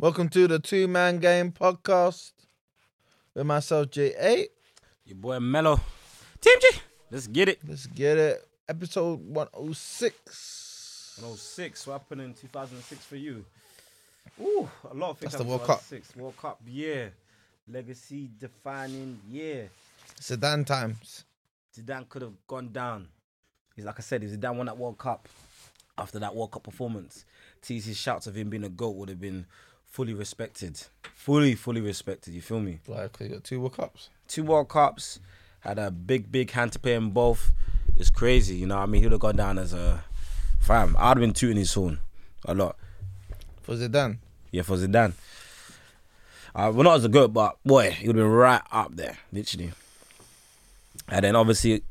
Welcome to the Two Man Game Podcast with myself, JA. Your boy Melo. Team G. Let's get it. Let's get it. Episode 106. 106. What happened in 2006 for you? Ooh, a lot of things. That's the World Cup. 2006. World Cup year. Legacy defining year. Sedan times. Zidane could have gone down. He's like I said, if Zidane won that World Cup after that World Cup performance, TC's shouts of him being a GOAT would have been fully respected. Fully, fully respected. You feel me? Like, you got two World Cups. two World Cups, had a big, big hand to play in both. It's crazy, you know. what I mean, he would have gone down as a fam. I'd have been tooting his horn a lot. For Zidane. Yeah, for Zidane. Uh, well, not as a goat, but boy, he would have been right up there, literally. And then obviously,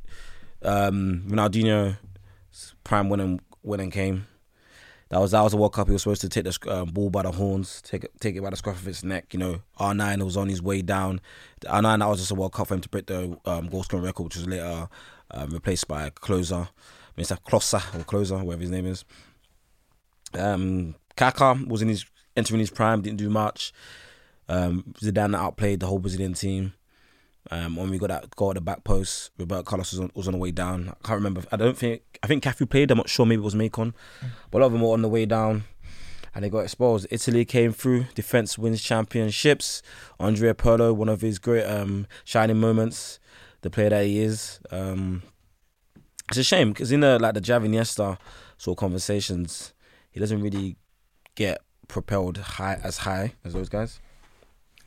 um, Ronaldinho prime winning winning came. That was that was a World Cup. He was supposed to take the um, ball by the horns, take it take it by the scruff of its neck. You know, R nine was on his way down. R nine that was just a World Cup for him to break the um, goal scoring record, which was later um, replaced by Closer, Mr. Closer or Closer, whatever his name is. Um, Kaká was in his entering his prime, didn't do much. Um, Zidane outplayed the whole Brazilian team. Um, when we got that goal at the back post, Roberto Carlos was on, was on the way down. I can't remember. I don't think. I think Cafu played. I'm not sure. Maybe it was Macon, but a lot of them were on the way down, and they got exposed. Italy came through. Defense wins championships. Andrea Pirlo, one of his great um, shining moments, the player that he is. Um, it's a shame because in the like the Xavi Iniesta sort of conversations, he doesn't really get propelled high as high as those guys.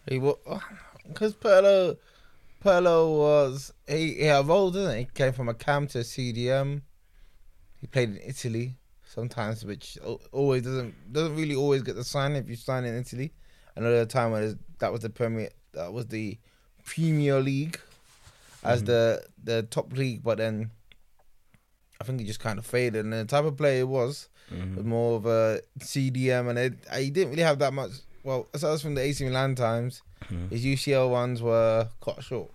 He because Pirlo, Pirlo was he, he evolved, didn't he? He came from a cam to a CDM. He played in Italy sometimes, which always doesn't doesn't really always get the sign if you sign in Italy. Another time when that was the Premier, that was the Premier League, as mm-hmm. the the top league, but then I think he just kind of faded. And the type of player he was mm-hmm. was more of a CDM, and it, he didn't really have that much. Well, aside from the AC Milan times, Mm-hmm. his UCL ones were cut short.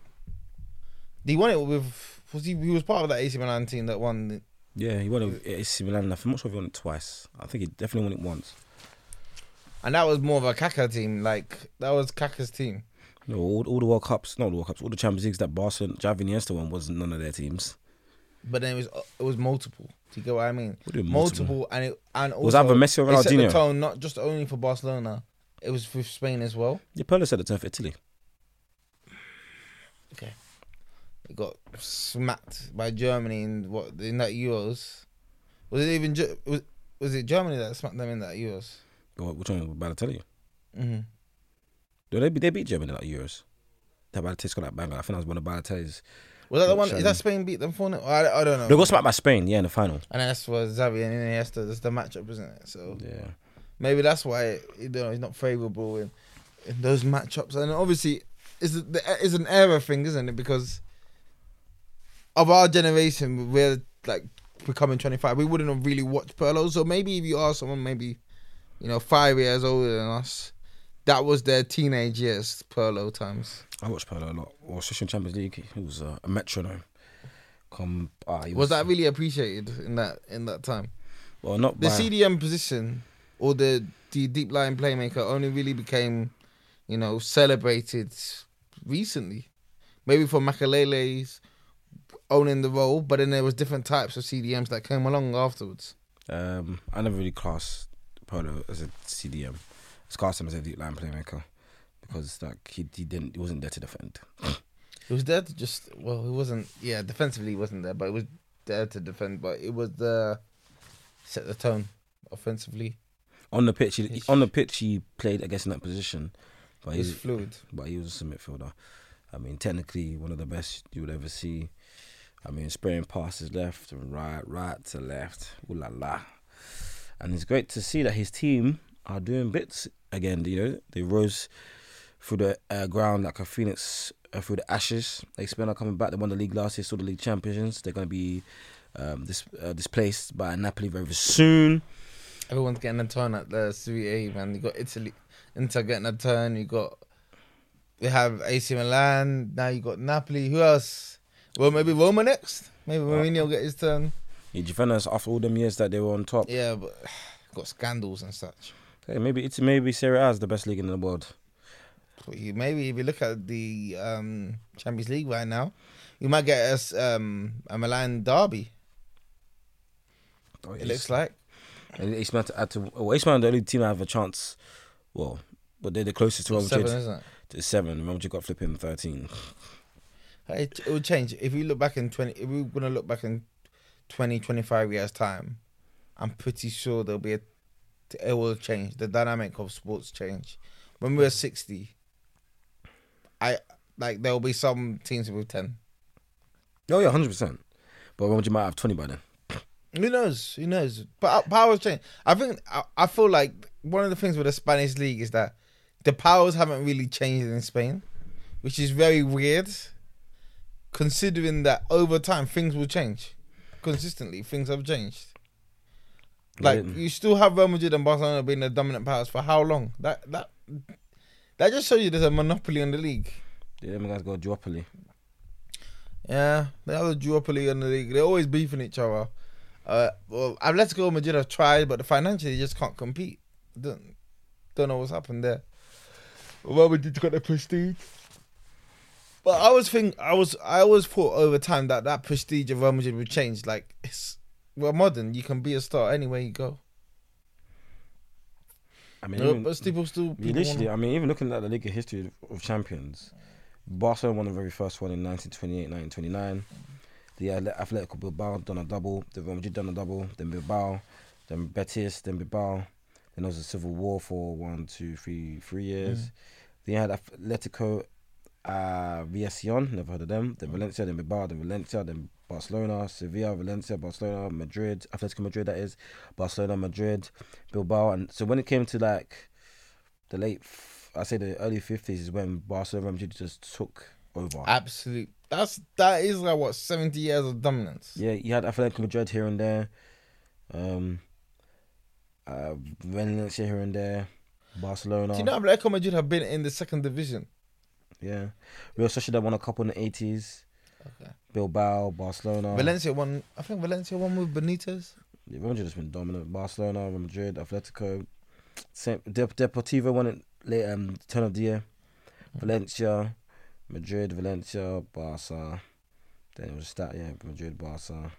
He won it with was he? He was part of that AC Milan team that won. the- Yeah, he won it with AC Milan. I'm not sure if he won it twice. I think he definitely won it once. And that was more of a Kaka team. Like that was Kaka's team. No, all, all the World Cups, not the World Cups, all the Champions Leagues that Barcelona, Xavi Iniesta won wasn't none of their teams. But then it was it was multiple. Do you get what I mean? What do you mean multiple? multiple? and it and also, Was either Messi or it set the Ronaldinho? tone not just only for Barcelona. It was for Spain as well. Yeah, Pirlo said the turn for Italy. Okay. It got smacked by Germany in what in that Euros. Was it even was was it Germany that smacked them in that Euros? Or Which one was Balotelli? Mm-hmm. No, they, they beat Germany in that Euros. That Balotelli got that banger. I think that was one of Balotelli's. Was that the one? Is that Spain beat them for? I, I don't know. They got smacked by Spain, yeah, in the final. And that's what Xavi and Iniesta. That's the matchup, isn't it? So Yeah. Maybe that's why you know he's not favourable in, in those matchups. And obviously, it's it's an era thing, isn't it? Because of our generation, we're like becoming twenty five. We wouldn't have really watched Pirlo. So maybe if you are someone maybe you know five years older than us, that was their teenage years, Pirlo times. I watched Pirlo a lot. Or especially in Champions League. He was uh, a metronome. Come, ah, he Was that really appreciated in that in that time? Well, not the by, CDM position or the the deep line playmaker only really became, you know, celebrated recently. Maybe for Makelele's owning the role, but then there was different types of CDMs that came along afterwards. Um, I never really classed Pirlo as a CDM. I classed him as a deep line playmaker because like he, he didn't he wasn't there to defend. he was there to just well, he wasn't yeah, defensively he wasn't there, but he was there to defend, but it was the set the tone offensively. On the pitch, he, on the pitch, he played, I guess, in that position, but he's fluid. but he was a midfielder. I mean, technically, one of the best you would ever see. I mean, spraying passes left and right, right to left. Ooh la la. and it's great to see that his team are doing bits again. You know, they rose through the uh, ground like a phoenix uh, through the ashes. They spent are coming back. They won the league last year, saw the league champions. They're going to be um, dis- uh, displaced by Napoli very soon. Everyone's getting a turn at the Serie A, man. You got Italy, Inter getting a turn. You got, they have AC Milan. Now you got Napoli. Who else? Well, maybe Roma next. Maybe Mourinho will get his turn. Yeah, Juventus, after all them years that they were on top, Yeah, but got scandals and such. hey, maybe it's maybe Serie A is the best league in the world. Maybe if you look at the um, Champions League right now, you might get us um, a Milan derby. It looks like. And Milan to add to well, the only team I have a chance. Well, but they're the closest to Real Seven, Madrid isn't it? to seven. Real Madrid got flipping thirteen. It, it will change if we look back in twenty. If we're gonna look back in 20, 25 years time, I'm pretty sure there'll be a. It will change. The dynamic of sports change. When we're sixty, I like there will be some teams with ten. Oh yeah, hundred percent. But Real Madrid might have twenty by then. Who knows? Who knows? But powers change. I think I, I feel like one of the things with the Spanish league is that the powers haven't really changed in Spain, which is very weird. Considering that over time things will change, consistently things have changed. Like Yeah. you still have Real Madrid and Barcelona being the dominant powers for how long? That that that just shows you there's a monopoly on the league. Yeah, them guys got a duopoly. Yeah, they have a duopoly in the league. They're always beefing each other. Uh, well, Atletico Madrid have tried, but financially they just can't compete. Don't don't know what's happened there. Real Madrid got the prestige. But I was think I was I always thought over time that that prestige of Real Madrid would change. Like it's we're modern. You can be a star anywhere you go. I mean, No, even, but people still you people literally, wanna- I mean, even looking at the league history of champions, Barcelona won the very first one in 1928, 1929. The Atle- Atletico Bilbao done a double. The Real Madrid done a double. Then Bilbao, then Betis, then Bilbao. Then there was a civil war for one, two, three, three years. Then you had Atletico uh, Viacion, never heard of them. Then Valencia, then Bilbao, then Valencia, then Barcelona, Sevilla, Valencia, Barcelona, Madrid, Atletico Madrid, that is, Barcelona, Madrid, Bilbao. And so when it came to like the late, f- I say the early 50s is when Barcelona Madrid just took over. absolute. That's that is like what seventy years of dominance. Yeah, you had Atletico Madrid here and there, um, uh, Valencia here and there, Barcelona. Do you know Atletico Madrid have been in the second division? Yeah, Real Sociedad won a couple in the eighties. Okay. Bilbao, Barcelona. Valencia won. I think Valencia won with Benitez. Yeah, Real Madrid has been dominant. Barcelona, Real Madrid, Atletico, Saint, De- Deportivo won it late um turn of the year. Valencia, Madrid, Valencia, Barca. Then it was that yeah, Madrid, Barca,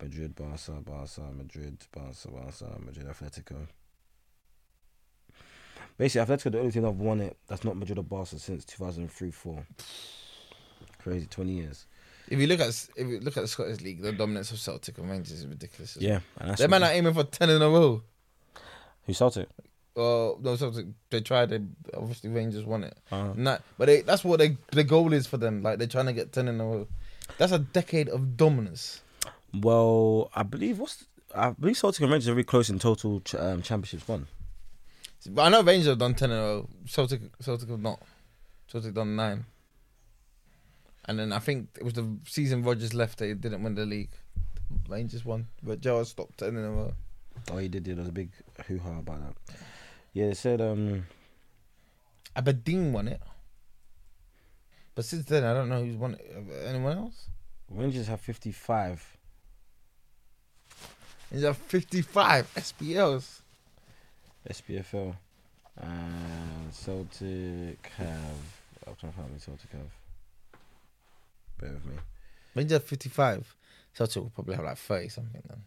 Madrid, Barca, Barca, Madrid, Barca, Barca, Madrid, Atletico. Basically, Atletico the only team I've won it that's not Madrid or Barca since two thousand three four. Crazy, twenty years. If you look at if you look at the Scottish League, the dominance of Celtic and Rangers is ridiculous. Yeah, and that's they man are aiming for ten in a row. who Celtic. Well, no, Celtic they tried. They obviously Rangers won it. Uh, Not, but they, that's what they, the goal is for them. Like they're trying to get ten in a row. That's a decade of dominance. Well, I believe what's I believe Celtic and Rangers are very close in total ch- um, championships won. But I know Rangers have done ten in a row. Celtic, Celtic have not. Celtic done nine. And then I think it was the season Rodgers left. They didn't win the league. Rangers won, but Gerrard stopped ten in a row. Oh, he did. There was a big hoo ha about that. Yeah, they said um Aberdeen won it. But since then, I don't know who's won it. Anyone else? Rangers have fifty five. He's have 55 SPLs. SPFL and Celtic have. I'm trying to find me Celtic have. Bear with me. Rangers have 55. Celtic will probably have like 30 something then.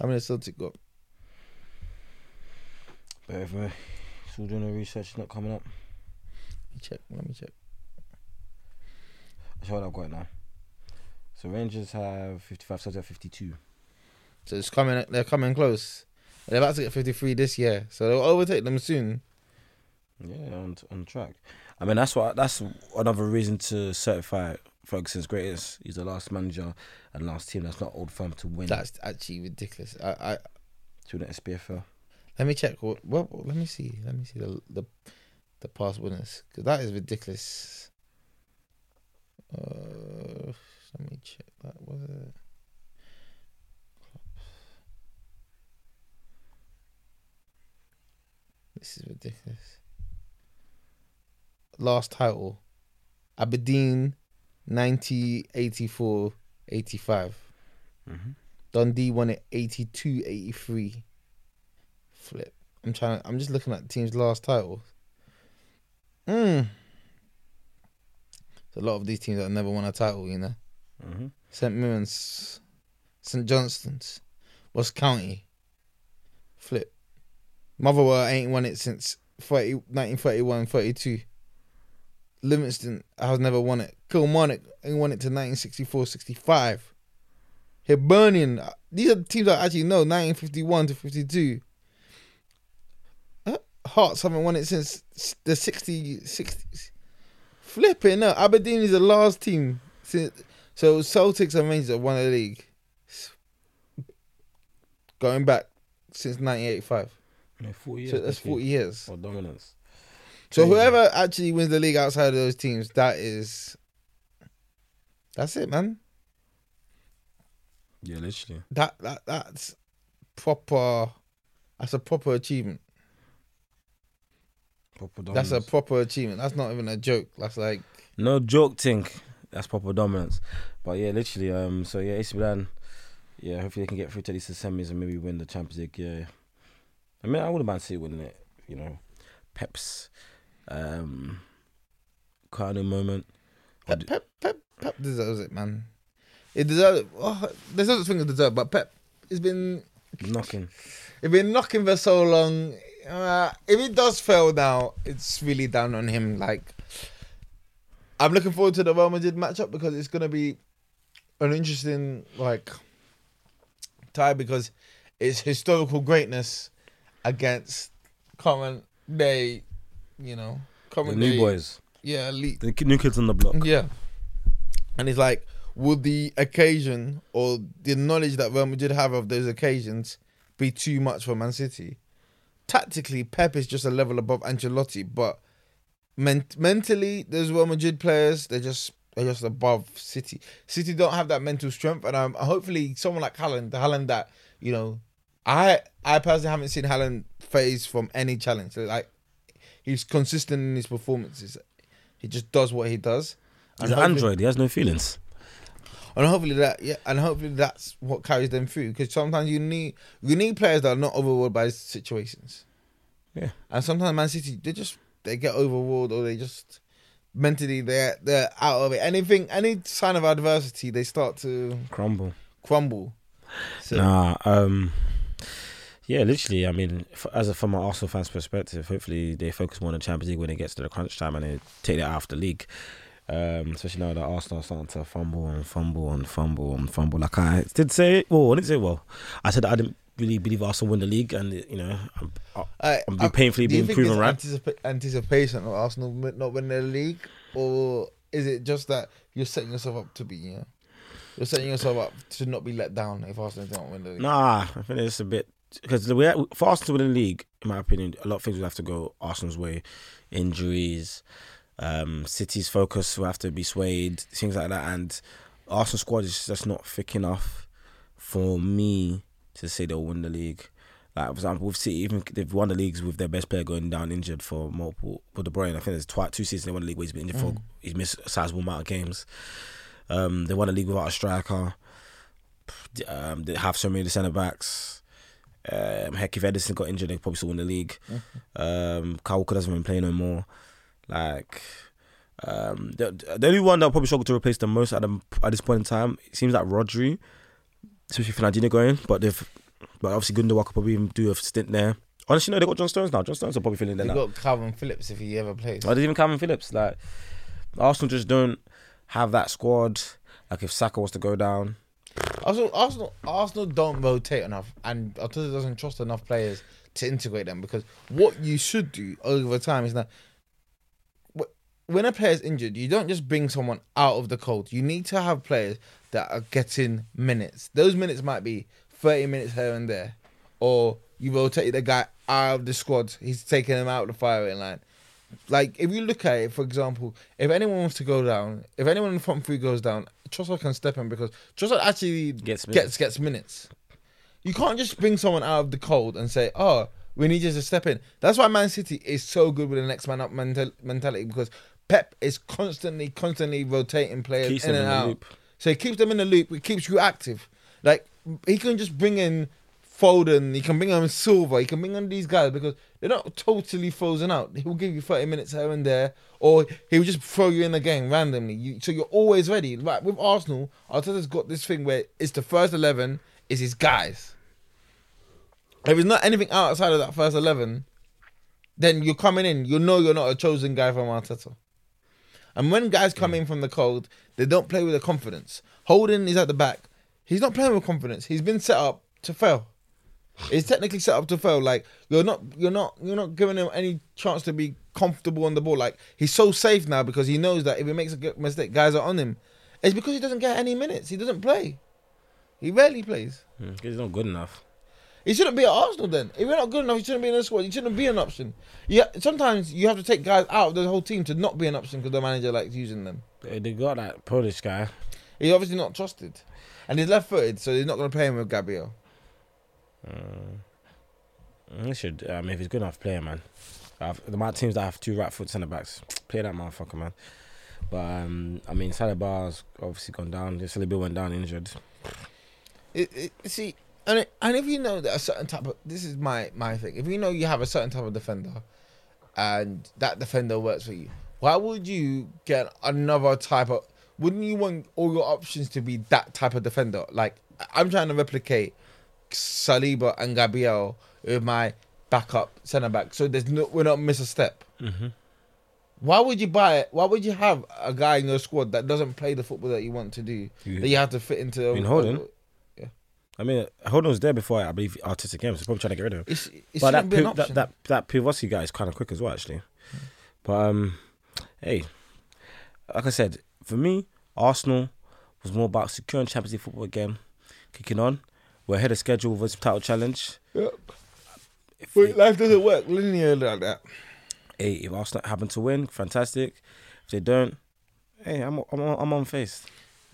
How many Celtic got? Bear with me. Still doing the research. It's not coming up. Let me check. Let me check. I show what I've got now. So Rangers have fifty five. Celtic have fifty two. So it's coming. They're coming close. They're about to get 53 this year, so they'll overtake them soon. Yeah, on on track. I mean, that's what that's another reason to certify Ferguson's greatest. He's the last manager and last team that's not Old Firm to win That's actually ridiculous. I, I to the SPFL. let me check. What, what? Let me see. Let me see the the the past winners because that is ridiculous. Uh, let me check that. Was it? This is ridiculous. Last title Aberdeen 90 84 85. Mm-hmm. Dundee won it 82 83. Flip. I'm trying to, I'm just looking at the team's last titles. Mm. There's a lot of these teams that never won a title, you know. Mm-hmm. St. Mirren's, St. Johnstone's, West County. Flip. Motherwell ain't won it since 30, 1931 32. Livingston has never won it. Kilmarnock ain't won it to 1964 65. Hibernian, uh, these are the teams I actually know 1951 to 52. Uh, Hearts haven't won it since the 60, 60s. Flipping no, Aberdeen is the last team since. So Celtics and Rangers have won the league. Going back since 1985. Yeah, 40 years. So that's 40 years. Or dominance. So whoever actually wins the league outside of those teams, that is. That's it, man. Yeah, literally. That that that's proper. That's a proper achievement. Proper dominance. That's a proper achievement. That's not even a joke. That's like No joke thing. That's proper dominance. But yeah, literally. Um. So yeah, AC Milan. Yeah, hopefully they can get through to these semis and maybe win the Champions League. Yeah. I mean, I wouldn't mind seeing winning it. You know, Pep's um, crowning moment. Pep. Pep. Pep, Pep deserves it, man. It deserves. It. Oh, there's other things deserve, but Pep has been knocking. It's been knocking for so long. Uh, if it does fail now, it's really down on him. Like, I'm looking forward to the Real Madrid matchup because it's gonna be an interesting like tie because it's historical greatness against current day, you know, The current new day- boys, Yeah, elite. the new kids on the block. Yeah. And it's like, would the occasion or the knowledge that Real Madrid have of those occasions be too much for Man City? Tactically, Pep is just a level above Ancelotti, but men- mentally, those Real Madrid players, they're just they're just above City. City don't have that mental strength, and um, hopefully, someone like Haaland, the Haaland that you know, I I personally haven't seen Haaland phase from any challenge. Like he's consistent in his performances. He just does what he does. He's an android. He has no feelings. and hopefully that yeah, and hopefully that's what carries them through. Because sometimes you need you need players that are not overruled by situations. Yeah. And sometimes Man City they just they get overruled or they just mentally they're they're out of it. Anything any sign of adversity they start to Crumble. crumble. So Nah, um, yeah, literally. I mean, f- as a from an Arsenal fan's perspective, hopefully they focus more on the Champions League when it gets to the crunch time and they take that out of the league. Um, especially now that Arsenal are starting to fumble and fumble and fumble and fumble. Like I did say, well, I didn't say well. I said I didn't really believe Arsenal win the league, and you know, I'm, I'm being painfully being proven right. anticipa- anticipation of Arsenal not winning the league, or is it just that you're setting yourself up to be? You know, you're setting yourself up to not be let down if Arsenal don't win the league. Nah, I think it's a bit because the way for Arsenal to win the league, in my opinion, a lot of things will have to go Arsenal's way. Injuries, um, City's focus will have to be swayed, things like that, and Arsenal squad is just not thick enough for me to say they'll win the league. Like for example, with City, even they've won the leagues with their best player going down injured for multiple. With De Bruyne, I think there's twice two seasons they won the league where he's been injured for he's missed a sizable amount of games. Um, they won the league without a striker. Um, they have so many centre backs. Um, heck, if Ederson got injured, they probably still win the league. Um, Kyle Walker doesn't even play no more. Like, um, the, the only one that probably struggle to replace the most at the, at this point in time, it seems like Rodri, especially Fernandinho going. But they've, but obviously Gundogan could probably even do a stint there. Honestly, no, they got John Stones now. John Stones are probably filling They there now. got Kalvin Phillips if he ever plays. Or there's even Kalvin Phillips. Like Arsenal just don't have that squad. Like if Saka was to go down, Arsenal, Arsenal, Arsenal don't rotate enough, and Arteta doesn't trust enough players to integrate them because what you should do over time is that when a player is injured, you don't just bring someone out of the cold. You need to have players that are getting minutes. Those minutes might be 30 minutes here and there, or you rotate the guy out of the squad. He's taking him out of the firing line. Like if you look at it, for example, if anyone wants to go down, if anyone in front three goes down, Trossard can step in because Trossard actually Gets gets minutes. gets minutes. You can't just bring someone out of the cold and say, "Oh, we need you to step in." That's why Man City is so good with the next man up mental- mentality because Pep is constantly, constantly rotating players Keeps in and out. So he keeps them in the loop. It keeps you active. Like he can just bring in Foden. He can bring in Silva. He can bring on these guys because they're not totally frozen out. He'll give you thirty minutes here and there, or he'll just throw you in the game randomly. You, so you're always ready. Right with Arsenal, Arteta's got this thing where it's the first eleven is his guys. If it's not anything outside of that first eleven, then you're coming in. You know you're not a chosen guy from Arteta. And when guys come hmm. in from the cold, they don't play with a confidence. Holding is at the back. He's not playing with confidence. He's been set up to fail. He's technically set up to fail. Like you're not, you're not, you're not giving him any chance to be comfortable on the ball. Like he's so safe now because he knows that if he makes a mistake, guys are on him. It's because he doesn't get any minutes. He doesn't play. He rarely plays. Mm, He's not good enough. He shouldn't be at Arsenal then. If you're not good enough, he shouldn't be in the squad. He shouldn't be an option. Yeah, sometimes you have to take guys out of the whole team to not be an option because the manager likes using them. They they got that Polish guy. He's obviously not trusted, and he's left-footed, so he's not going to play him with Gabriel. Mm, He should. Um, if he's good enough, play him, man. I've, the amount of teams that have two right foot centre backs, play that motherfucker, man. But um, I mean, Saliba's obviously gone down. Saliba went down injured. It, it, see, and it, and if you know that a certain type of this is my my thing. If you know you have a certain type of defender, and that defender works for you, why would you get another type of? Wouldn't you want all your options to be that type of defender? Like I'm trying to replicate Saliba and Gabriel with my backup centre back, so there's no we're not miss a step. Mm-hmm. Why would you buy it? Why would you have a guy in your squad that doesn't play the football that you want to do? You- that you have to fit into. I mean, Holding? I mean, Holding was there before I believe Arteta came, so probably trying to get rid of him. It's, it but that, an that that that Pivotsky guy is kind of quick as well, actually. But um, hey, like I said, for me, Arsenal was more about securing Champions League football again, kicking on. We're ahead of schedule with this title challenge. Yep. If, But life doesn't work linear like that. hey, if Arsenal happen to win, fantastic. If they don't, hey, I'm I'm on, I'm on face.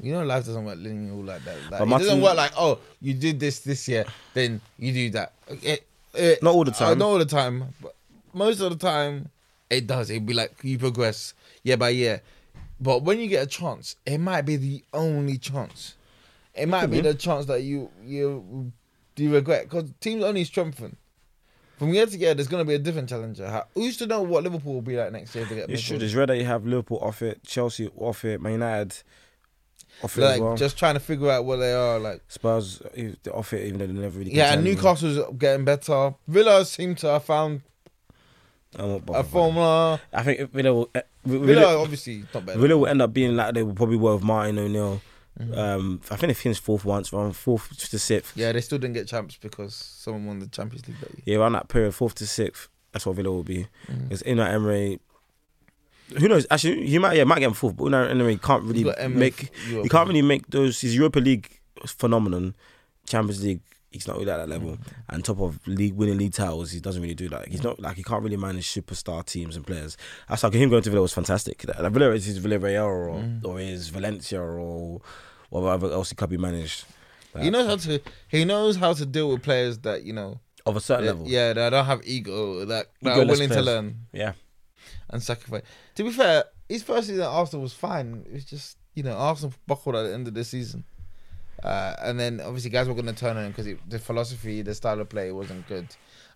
You know, life doesn't work linear like that. Like, it Martin- doesn't work like, oh, you did this this year, then you do that. It, it, Not all the uh, time. not all the time. But most of the time, it does. It'd be like you progress year by year. But when you get a chance, it might be the only chance. It might be be. the chance that you you you regret because teams only strengthen. From year to year, there's going to be a different challenger. Who's to know what Liverpool will be like next year to get? It's true. It's rare that you have Liverpool off it, Chelsea off it, Man United off it like well. just trying to figure out what they are like. Spurs eh, they're off it, even though they never really. Yeah, and. Newcastle's getting better. Villa seem to have found a formula. I think Villa will, eh, Villa, Villa, obviously not better. Villa will end up being like they will probably were with Martin O'Neill. Mhm. Um, I think they finished fourth once, from fourth to sixth. yeah, they still didn't get champs because someone won the Champions League that year. Yeah, around that period, fourth to sixth. That's what Villa will be. Mhm. It's Unai Emery. Who knows? Actually, he might yeah might get him fourth, but Unai Emery can't really He's got Emery make. Europe. You can't really make those. His Europa League phenomenon, Champions League. He's not really at that level. Mm-hmm. And top of league winning league titles, he doesn't really do that. He's not like he can't really manage superstar teams and players. That's like him going to Villa was fantastic. Villa is his Villarreal or, Mm. or his Valencia or whatever else he could be managed. Like, He knows how to. He knows how to deal with players that you know. of a certain that- level. Yeah, that don't have ego. That, that are willing to learn yeah. and sacrifice. To be fair, his first season at Arsenal was fine. It was just you know Arsenal buckled at the end of the season. Uh, and then obviously guys were going to turn on him because the philosophy, the style of play wasn't good,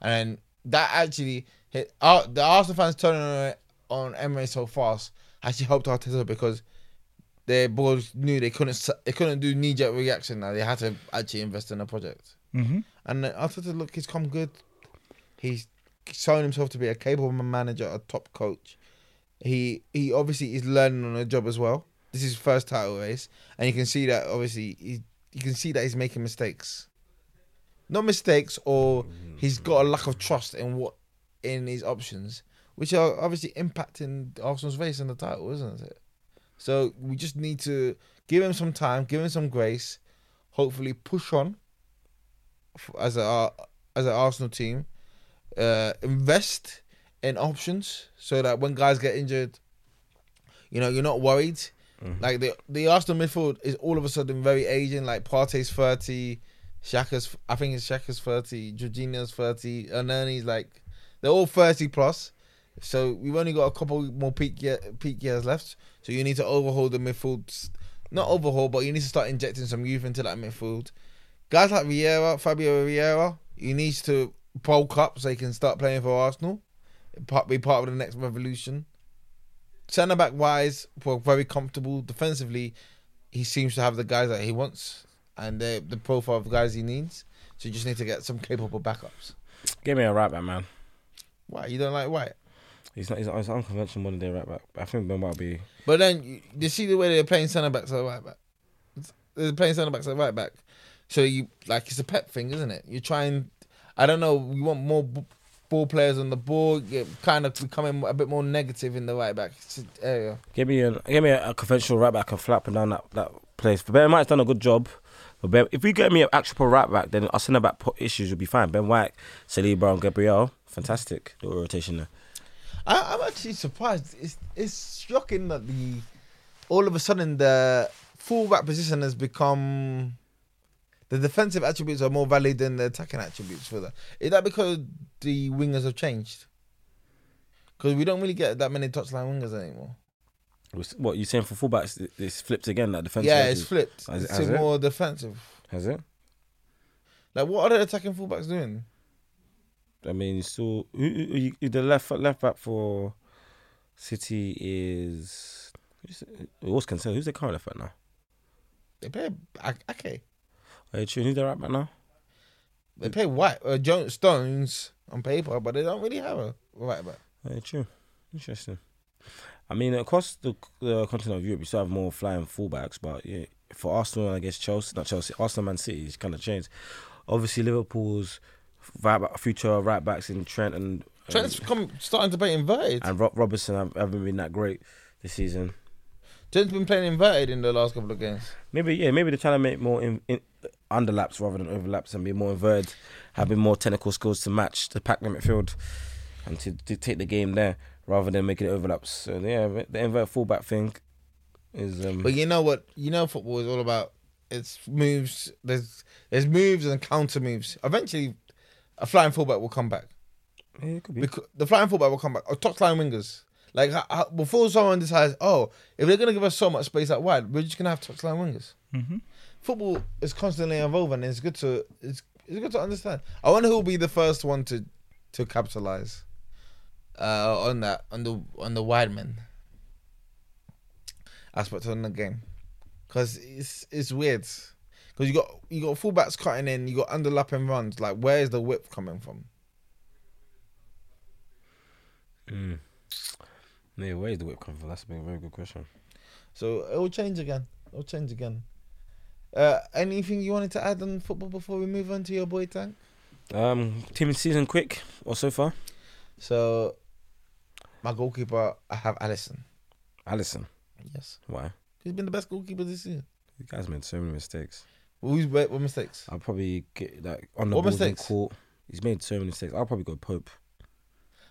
and then that actually hit uh, the Arsenal fans turning on, on Emery so fast actually helped Arteta because their boys knew they couldn't they couldn't do knee jerk reaction now they had to actually invest in a project. Mm-hmm. And Arteta, look, he's come good. He's shown himself to be a capable manager, a top coach. He he obviously is learning on the job as well. This is his first title race, and you can see that obviously he you can see that he's making mistakes. not mistakes, or he's got a lack of trust in what in his options, which are obviously impacting Arsenal's race in the title, isn't it? So we just need to give him some time, give him some grace, hopefully push on as a as an Arsenal team, uh, invest in options so that when guys get injured, you know you're not worried. Like the the Arsenal midfield is all of a sudden very aging. Like Partey's thirty, Xhaka's I think it's Xhaka's thirty, Jorginho's thirty, Ernani's like they're all thirty plus. So we've only got a couple more peak year, peak years left. So you need to overhaul the midfield, not overhaul, but you need to start injecting some youth into that midfield. Guys like Vieira, Fabio Vieira, he needs to bulk up so he can start playing for Arsenal, be part of the next revolution. Centre back wise, we're very comfortable. Defensively, he seems to have the guys that he wants and the the profile of guys he needs. So you just need to get some capable backups. Give me a right back, man. Why you don't like White? He's not. He's, he's an unconventional modern day right back. I think Ben might be. But then you, you see the way they're playing centre backs at right back. They're playing centre backs at right back. So you like it's a pet thing, isn't it? You're trying. I don't know. You want more b- ball players on the ball. You're kind of becoming a bit more negative in the right back area. Give me a give me a, a conventional right back and flapping down that, that place. But Ben White's done a good job. But ben, if we get me an actual right back, then our centre back issues will be fine. Ben White, Saliba, and Gabriel, fantastic little rotation there. I, I'm actually surprised. It's it's shocking that the all of a sudden the fullback position has become the defensive attributes are more valid than the attacking attributes for that. Is that because the wingers have changed? Because we don't really get that many touchline wingers anymore. What you saying for fullbacks? it- It's flipped again. That defensive. yeah, it's flipped. Has it's has it? more defensive. Has it? Like what are the attacking fullbacks doing? I mean, still, who, who, the left left back for City is. What's concerned? Who's the current left back now? They play Ake- Ake. Are you true? Who's the right back now? They play White uh, Jones Stones on paper, but they don't really have a right back. Very true. Interesting. I mean, across the, the continent of Europe, you still have more flying fullbacks, but yeah, for Arsenal, I guess Chelsea, not Chelsea, Arsenal, Man City, it's kind of changed. Obviously, Liverpool's right back, future right backs in Trent and Trent's and, come starting to play inverted. and Rob Robertson have, haven't been that great this season. Trent's been playing inverted in the last couple of games. Maybe yeah, maybe they're trying to make more in, in, underlaps rather than overlaps and be more inverted, having more technical skills to match the pack the midfield and to to take the game there rather than making it overlaps. So yeah, the inverted fullback thing is um. But you know what? You know football is all about. It's moves. There's there's moves and counter moves. Eventually, a flying fullback will come back. yeah, it could be. Because the flying fullback will come back. Or touchline wingers. Like how, how, before someone decides, oh, if they're gonna give us so much space out wide, we're just gonna have touchline wingers. Mm-hmm. Football is constantly evolving. And it's good to it's it's good to understand. I wonder who will be the first one to to capitalize uh, on that on the on the wide men aspect on the game because it's it's weird because you got you got fullbacks cutting in, you got underlapping runs. Like where is the whip coming from? Mm. Yeah, where is the whip coming from? That's a very good question. So it will change again. It will change again. Uh, anything you wanted to add on football before we move on to your boy tank? Um, team season quick or so far? So my goalkeeper, I have Alisson. Alisson. Yes, Why? he's been the best goalkeeper this season. You guys made so many mistakes. Who's what what mistakes? I'll probably get like on the What balls in mistakes? court. He's made so many mistakes. I'll probably go Pope.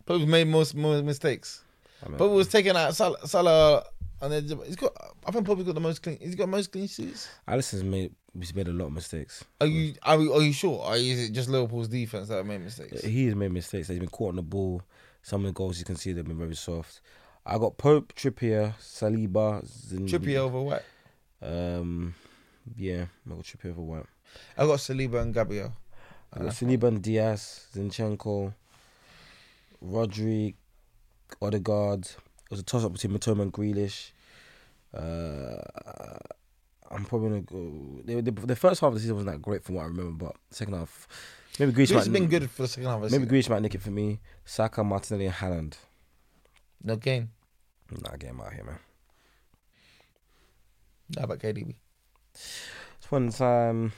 Pope's made most more mistakes. I mean, Pope was taking out Salah, Salah and then he's got. I think Pope's got the most clean. He's got most clean sheets. Alisson's made he's made a lot of mistakes. Are you are, you- are you sure? Or is it just Liverpool's defense that have made mistakes? He's made mistakes. He's been caught on the ball. Some of the goals you can see they've been very soft. I got Pope, Trippier, Saliba, Zin- Trippier over what? Um, yeah, I got Trippier over White. I got Saliba and Gabriel. I got Saliba and Dias, Zinchenko, Rodri, Odegaard. It was a toss up between Mitoma and Grealish. Uh, I'm probably gonna go. They, they, the first half of the season wasn't that great from what I remember, but second half, maybe Grealish Grealish has might been good for the second half. Maybe. Grealish might nick it for me. Saka, Martinelli, and Haaland. no game. Nah, get him out here, man. How about KDB? It's one time. Um,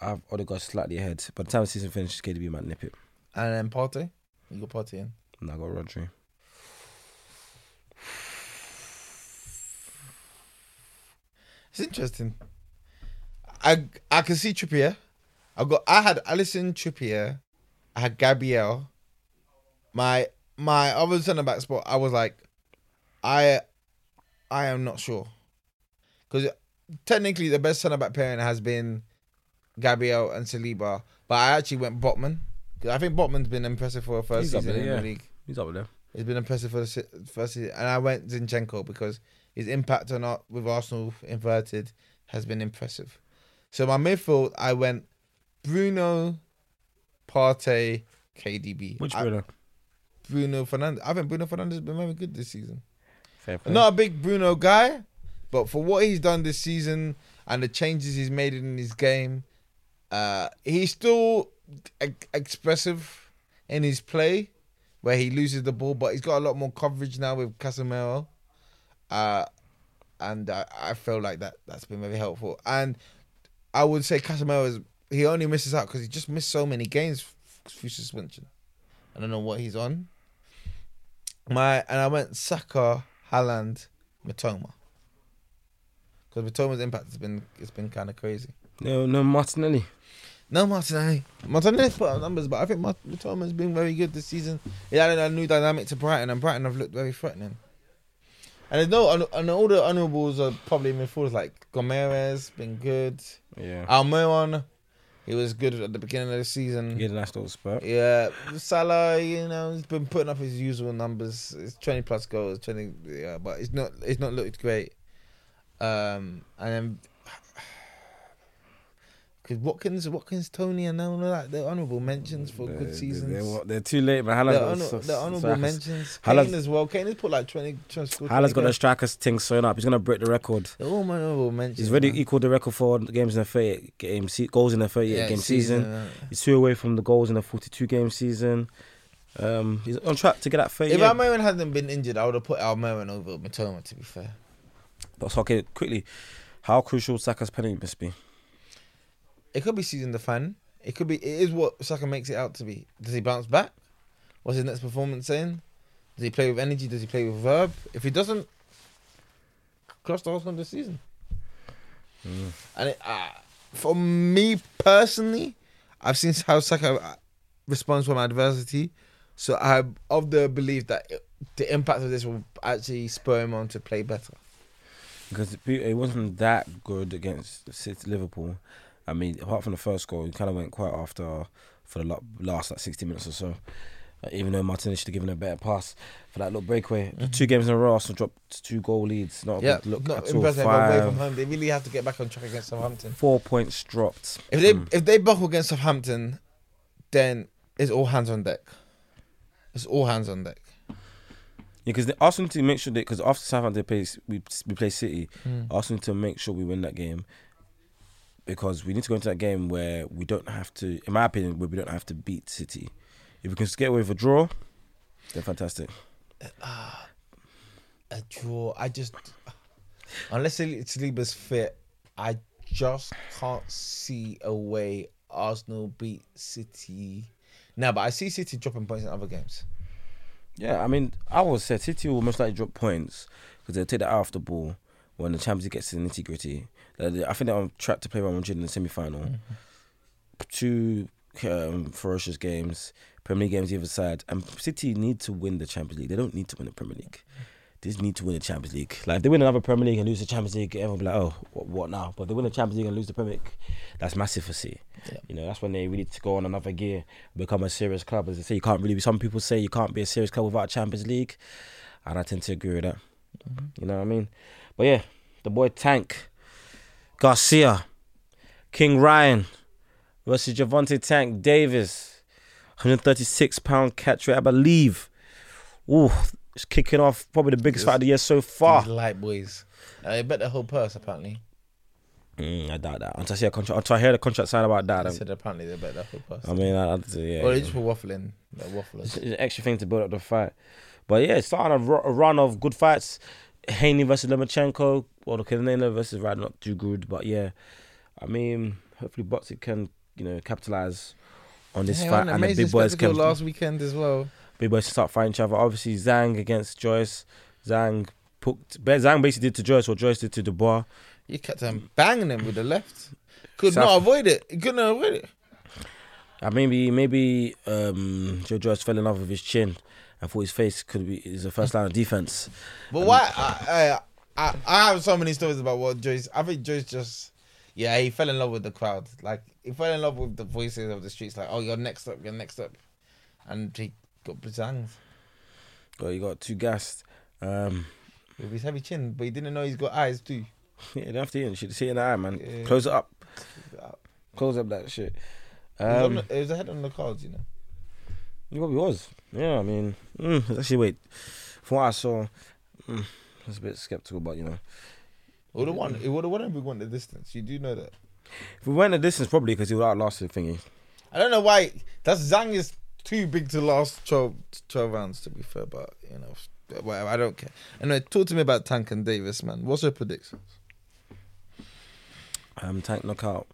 I've already got slightly ahead. By the time the season finishes, KDB might nip it. And then Partey. You got Partey in. And I got Rodri. It's interesting. I I can see Trippier. I got I had Alisson Trippier. I had Gabriel. My my other centre back spot. I was like, I I am not sure because technically the best centre back pairing has been Gabriel and Saliba, but I actually went Botman. 'Cause I think Botman's been impressive for a first He's season there, in yeah. the league. He's up there. He's been impressive for the first season, and I went Zinchenko because his impact on our, with Arsenal inverted has been impressive. So my midfield, I went Bruno, Partey, KDB. Which I- Bruno? Bruno Fernandes. I think Bruno Fernandes has been very good this season. Fair play. Not a big Bruno guy, but for what he's done this season and the changes he's made in his game, uh, he's still expressive in his play, where he loses the ball, but he's got a lot more coverage now with Casemiro, uh, and I, I feel like that that's been very helpful. And I would say Casemiro is he only misses out because he just missed so many games through suspension. I don't know what he's on. My and I went Saka, Haaland, Mitoma. Because Mitoma's impact has been it's been kind of crazy. No, no Martinelli. No Martinelli. Martinelli's put up numbers, but I think Mitoma's been very good this season. He added a new dynamic to Brighton, and Brighton have looked very threatening. And there's no, and all the honourables are probably in midfielders like Gomez, been good. Yeah. Almiron, he was good at the beginning of the season. He had a nice little spurt. Yeah, Salah, you know, he's been putting up his usual numbers. It's twenty plus goals, twenty. Yeah, but it's not. It's not looked great. Um, and then because Watkins, Watkins, Tony, and all of that, they're honourable mentions for They're- good they're- seasons. They're, they're too late, man. They're, Haaland's honour- so- they're honourable strikers- mentions. Kane as well. Kane has put like twenty. twenty scored Haaland's 20 got the strikers thing sewn up. He's gonna break the record. They're all honourable mentions. He's already man. equaled the record for games in a 38 game se- goals in a 38 Yeah, game season. uh, He's two away from the goals in a 42 game season. Um, he's on track to get that 38. If Almiron hadn't been injured, I would have put Almiron over Mitoma. To be fair. But so, okay, quickly, how crucial Saka's penalty must be? It could be season the fan. It could be. It is what Saka makes it out to be. Does he bounce back? What's his next performance saying? Does he play with energy? Does he play with verb? If he doesn't, cross the Arsenal this season. And it, uh, for me personally, I've seen how Saka uh, responds from adversity. So I'm of the belief that it, the impact of this will actually spur him on to play better. Because it it wasn't that good against City Liverpool. I mean, apart from the first goal, he kind of went quite after for the last like 60 minutes or so. Uh, even though Martinez should have given a better pass for that little breakaway. The Two games in a row, Arsenal dropped two goal leads. Not a Yeah, good look not at all. impressive away from Five, home. They really have to get back on track against Southampton. four points dropped. If they Mm. if they buckle against Southampton, then it's all hands on deck. It's all hands on deck. Yeah, because Arsenal need to make sure that because after Southampton plays, we we play City. Hmm. Arsenal need to make sure we win that game because we need to go into that game where we don't have to, in my opinion, where we don't have to beat City. If we can get away with a draw, then fantastic. Uh, a draw. I just unless Saliba's fit, I just can't see a way Arsenal beat City. Now, but I see City dropping points in other games. Yeah, I mean, I would say City will most likely drop points because they'll take that out of the ball when the Champions League gets to the nitty gritty. I think they're on track to play Real Madrid in the semi final. Two um, ferocious games, Premier League games either side, and City need to win the Champions League. They don't need to win the Premier League. They just need to win the Champions League. Like if they win another Premier League and lose the Champions League, everyone will be like, oh, what, what now? But if they win the Champions League and lose the Premier League, that's massive for City. Yeah. You know, that's when they really need to go on another gear, become a serious club. As they say, you can't really. Be, Some people say you can't be a serious club without a Champions League, and I tend to agree with that. Mm-hmm. You know what I mean? But yeah, the boy Tank, Garcia, King Ryan versus Gervonta Tank Davis, 136 pound catchweight, I believe. Ooh, it's kicking off probably the biggest fight of the year so far. These light boys. Uh, they bet the whole purse apparently. Mm, I doubt that. Until I see a contract, until I hear the contract sign about that. They said apparently they bet the whole purse. I mean, I, I, yeah. well, they yeah. just were waffling. They're wafflers. It's it's an extra thing to build up the fight. But yeah, starting a, run of good fights. Haney versus Lomachenko, or the Canelo versus Rad, not too good. But yeah, I mean, hopefully Boxing can you know capitalize on this Hey, fight and the big boys can last weekend as well. Big boys start fighting each other. Obviously Zhang against Joyce. Zhang put Zhang basically did to Joyce what Joyce did to Dubois. You kept on banging him with the left. Could South- not avoid it. He couldn't avoid it. Uh, maybe maybe um, Joe Joyce fell in love with his chin. I thought his face could be is the first line of defense. But why? I, I I I have so many stories about what Joyce. I think Joyce just yeah he fell in love with the crowd. Like he fell in love with the voices of the streets. Like oh you're next up, you're next up, and he got bazanged Well, you got two gassed. Um, with his heavy chin. But he didn't know he's got eyes too. yeah, you don't have to. You should see it in the eye, man. Yeah. Close it up. Close up that shit. was, on Um, the, it was ahead on the cards, you know. It probably was. Yeah, I mean, mm, actually, wait. From what I saw, mm, I was a bit skeptical, but you know, Would have won. It would have won if we won the distance. You do know that. if we went the distance, probably because he would outlast the thingy. I don't know why. That's Zhang is too big to last 12, 12 rounds. To be fair, but you know, whatever. I don't care. Anyway, talk to me about Tank and Davis, man. What's your predictions? Um, tank knockout.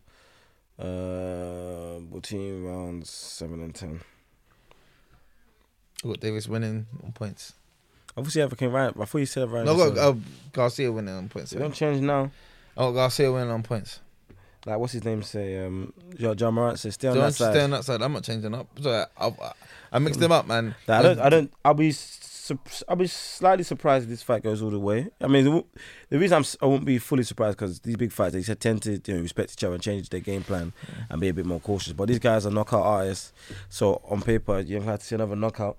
Uh, between rounds seven and ten. I got Davis winning on points. Obviously, everything right. I thought you said right. No, I got uh, Garcia winning on points. It don't change now. Oh, Garcia winning on points. Like, what's his name say? Um, John, John Morant says, stay on Don't that side. stay on that side. I'm not changing up. So I, I, I mixed them up, man. I don't. I don't. I'll be. I'll be slightly surprised if this fight goes all the way. I mean, the, reason I'm, I won't be fully surprised because these big fights they tend to you know, respect each other and change their game plan and be a bit more cautious. But these guys are knockout artists, so on paper you're have to see another knockout.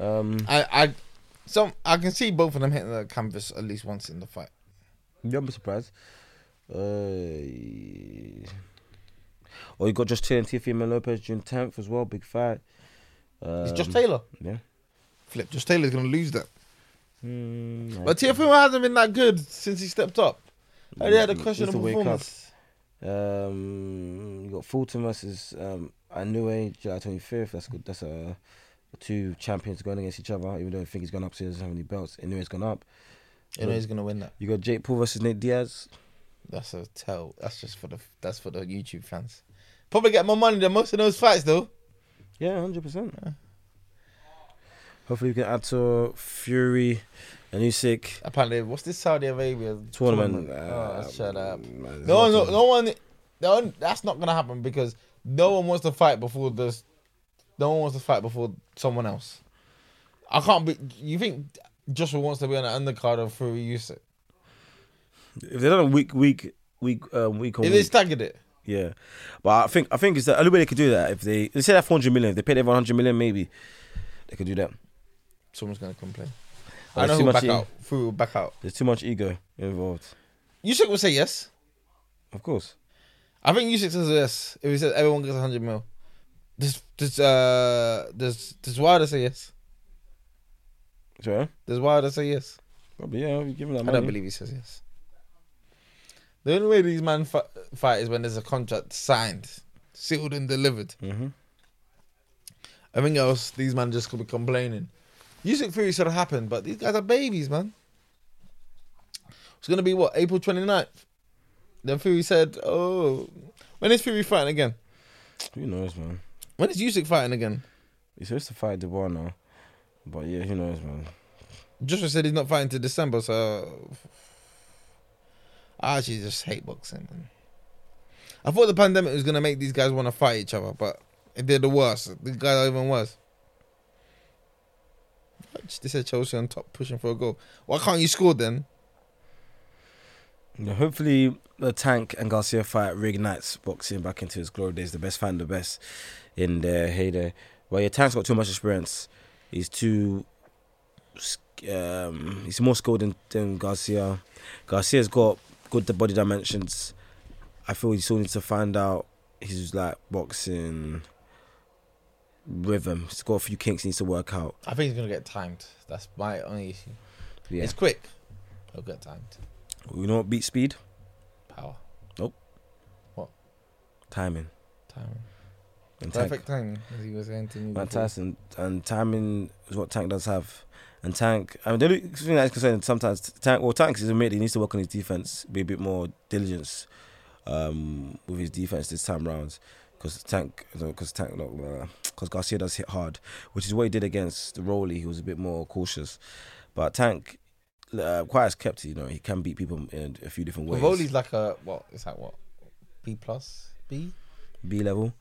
Um, I, I, some I can see both of them hitting the canvas at least once in the fight. you won't be surprised. Uh, oh, you got Josh Taylor and Teofimo Lopez June 10th as well. Big fight. Um, It's Josh Taylor. Yeah. Flip. Josh Taylor's gonna lose that. Mm, But Teofimo hasn't been that good since he stepped up. I had a Needs questionable to wake up. performance. Um, you got Fulton versus um, Inoue, July 25th. That's good. That's uh, two champions going against each other. Even though I think he's gone up, so he doesn't have any belts. Inoue's gone up. Know he's gonna win that. You got Jake Paul versus Nate Diaz. That's a tell. That's just for the that's for the YouTube fans. Probably get more money than most of those fights though. Yeah, hundred percent. Hopefully, we can add to Fury and Usyk Apparently, what's this Saudi Arabia tournament. Oh, Uh, shut up. man, No, it's no, no one, no one. That's not gonna happen because no one wants to fight before this. No one wants to fight before someone else. I can't be. You think Joshua wants to be on an undercard of Fury Usyk? If they don't week, week, week, um, week on If week, they staggered it, yeah. But I think I think it's the only way they could do that if they they say that four hundred million. If they paid everyone hundred million, maybe they could do that. someone's gonna complain. I know too who much back e- out. Fury will back out. There's too much ego involved. Usyk will say yes. Of course. I think Usyk says yes. If he says everyone gets hundred mil, does does uh does this does Wilder say yes? Sure. Does Wilder say yes? Probably yeah. We give him that I don't believe he says yes. The only way these men fi- fight is when there's a contract signed, sealed, and delivered. Mm-hmm. Everything else, these men just could be complaining. Usyk Fury should have happened, but these guys are babies, man. It's gonna be what April 29th. Then Fury said, "Oh, when is Fury fighting again? Who knows, man? When is Usyk fighting again?" He's supposed to fight Dubois now, but yeah, who knows, man? Joshua said he's not fighting to December, so I actually just hate boxing. Man. I thought the pandemic was gonna make these guys want to fight each other, but it did the worst. These guys are even worse. They said Chelsea on top, pushing for a goal. Why can't you score then? Hopefully, the Tank and Garcia fight reignites boxing back into its glory days. The best find the best in their heyday. Well, your Tank's got too much experience. He's too. Um, he's more skilled than, than Garcia. Garcia's got good the body dimensions. I feel he still needs to find out his like boxing rhythm. He's got a few kinks he needs to work out. I think he's gonna get timed. That's my only issue. Yeah, It's quick. He'll get timed. you know what beats speed? Power, Nope. What? Timing. timing, And Tank- perfect timing. As he was saying to me. Fantastic. And timing is what Tank does have. And Tank, I mean, the only thing that's concerned sometimes, Tank, well, Tank is admitted he needs to work on his defense, be a bit more diligence um, with his defense this time round. Because Tank, because Tank, because Garcia does hit hard, which is what he did against Rolly. He was a bit more cautious, but Tank, uh, quite as kept, you know, he can beat people in a few different ways. Rivoli's like a what? Is that what? B plus B. B level.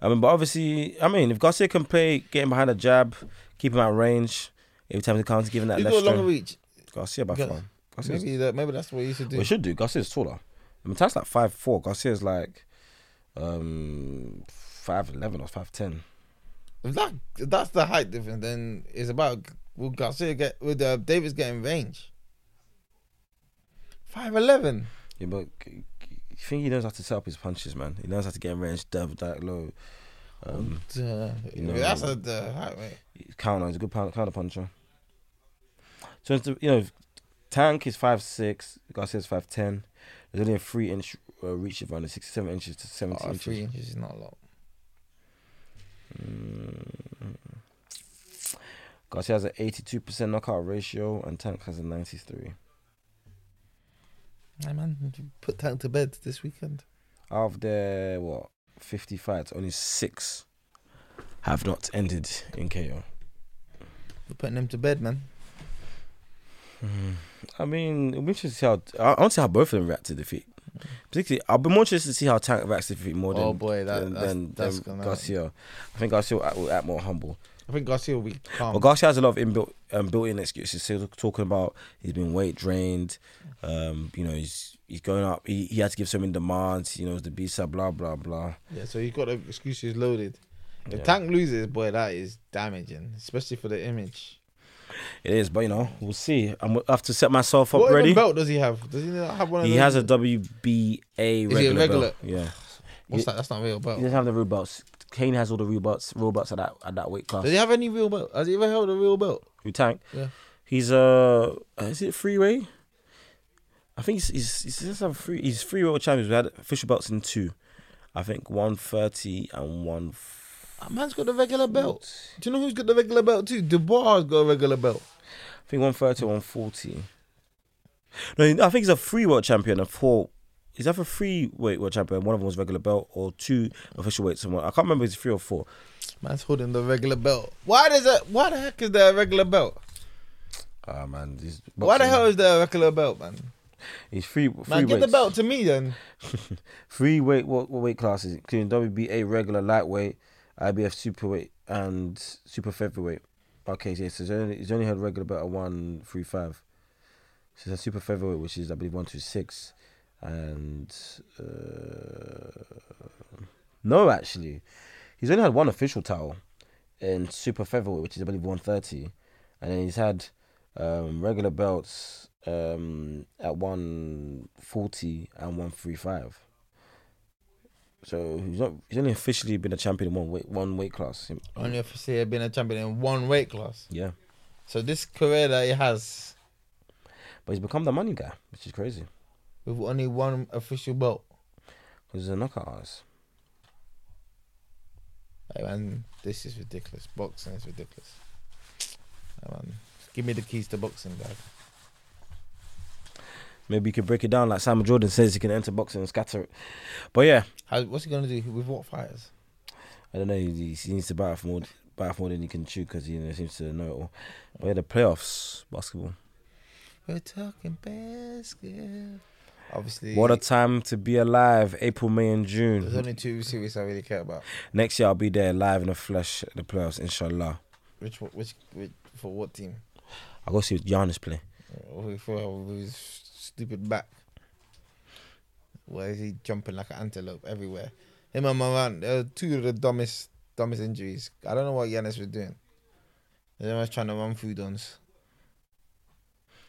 I mean, but obviously, I mean, if Garcia can play, getting behind a jab, keep him at range, every time he counts, giving that He's left a longer reach. Garcia by far. Garcia's, Maybe that. Maybe that's what he should do. we should do. Garcia's taller. I mean, Tank's like five four. Garcia's like um five eleven or five ten. If that if that's the height difference, then it's about will Garcia get with uh, Davis getting range. Five eleven. Yeah, but you think he knows how to set up his punches, man. He knows how to get in range, dab that low. Um, You know, that's a the height, mate. counter. He's a good counter puncher. So it's you know, Tank is five six. Garcia's five ten. There's only a three inch uh, reach around the sixty seven inches to seventy Oh, inches. three inches is not a lot. Mm. Garcia has an eighty two percent knockout ratio, and Tank has a ninety three. Hey man, you put Tank to bed this weekend. Out of their what fifty fights, only six have not ended in KO. We're putting them to bed, man. I mean, it'll be interesting to see how I I want to see how both of them react to defeat. Particularly, I'll be more interested to see how Tank reacts to defeat more than oh boy, that, than, that's, than, that's than gonna. Garcia. I think Garcia will act, will act more humble. I think Garcia will be calm. But Garcia has a lot of inbuilt um, built-in excuses. So talking about he's been weight drained, um, you know, he's he's going up. He, he had to give so many demands. You know, the sub, blah blah blah. yeah, so he's got the excuses loaded. If Yeah. Tank loses, boy, that is damaging, especially for the image. It is, but you know, we'll see. I'm I have to set myself up what ready. even belt does he have? Does he have one? Of He has a WBA he a regular, regular? belt. Yeah, What's that? That's not a real belt. he doesn't have the real belts. Kane has all the real belts, real belts at that at that weight class. Does he have any real belt? Has he ever held a real belt? Who Tank? Yeah. He's uh, is it freeway? I think he's he's he's just have free. He's free world champions. We had official belts in two. I think one thirty and one. Man's got the regular belt. Do you know who's got the regular belt too? Dubois got a regular belt. I think one thirty, one forty. No, I think he's a free world champion and four. He's either free weight world champion. One of them was regular belt or two official weights. one- I can't remember. if It's three or four. Man's holding the regular belt. Why does it? Why the heck is there a regular belt? Ah man, he's Why the hell is there a regular belt, man? He's free. free Man, get the belt to me then. Three weight what, what weight classes, including WBA regular lightweight, IBF superweight, and super featherweight. Okay, so he's only he's only had regular belt at one three five. So it's a super featherweight, which is I believe one two six, and uh, no, actually, he's only had one official title in super featherweight, which is I believe one thirty, and then he's had um, regular belts um, at one forty and one three five. So he's not. He's only officially been a champion in one weight one weight class. Only officially been a champion in one weight class. Yeah, So this career that he has but he's become the money guy, which is crazy. with only one official belt. Because he's a knockout artist. Hey man, this is ridiculous. Boxing is ridiculous. Hey man, give me the keys to boxing, dad. Maybe you could break it down like Simon Jordan says he can enter boxing and scatter it. But yeah, How, what's he gonna do with what fighters? I don't know. He, he needs to bite off more, bite off more than he can chew because he you know, seems to know it all. But yeah, the playoffs basketball. We're talking basketball. Obviously, What a time to be alive! April, May, and June. there's only two series I really care about. Next year I'll be there live in the flesh at the playoffs, inshallah. Which which, which for what team? I'll go see Giannis play. Or For stupid back. Why is he jumping like an antelope everywhere? Him and Morant, they're two of the dumbest dumbest injuries. I don't know what Giannis was doing. I don't know why he's trying to run through dons.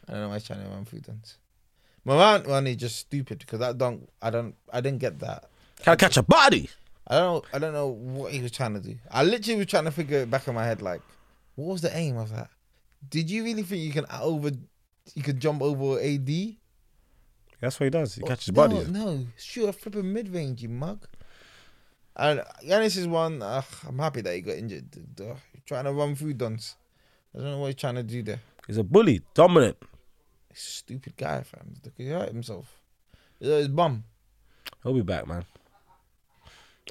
I don't know why he's trying to run through dons. Morant one is just stupid because that dunk I don't I didn't get that. Can I catch a body? I don't know I don't know what he was trying to do. I literally was trying to figure it back in my head like, what was the aim of that? Did you really think you can over you could jump over AD? That's what he does. He catches no, bodies. No, shoot a flipping mid range, you mug. And Giannis is one. Uh, I'm happy that he got injured. Ugh, trying to run through dunce. I don't know what he's trying to do there. He's a bully, dominant. Stupid guy, fam. Look, he hurt himself. He hurt his bum. He'll be back, man.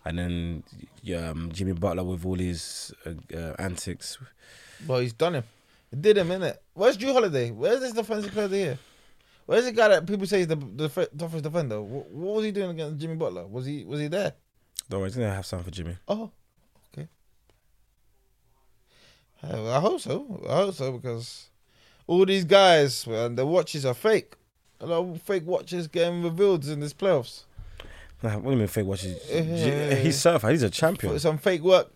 And then yeah, um, Jimmy Butler with all his uh, uh, antics. Well, he's done him. He did him, innit? Where's Jrue Holiday? Where's this defensive player of the year? Where's the guy that people say is the, the f- toughest defender? What, what was he doing against Jimmy Butler? Was he was he there? Don't worry, I I have something for Jimmy. Oh, okay. Uh, I hope so. I hope so because all these guys, man, the watches are fake. A lot of fake watches getting revealed in this playoffs. Nah, What do you mean fake watches? Yeah. He's certified. He's a champion. Some fake work,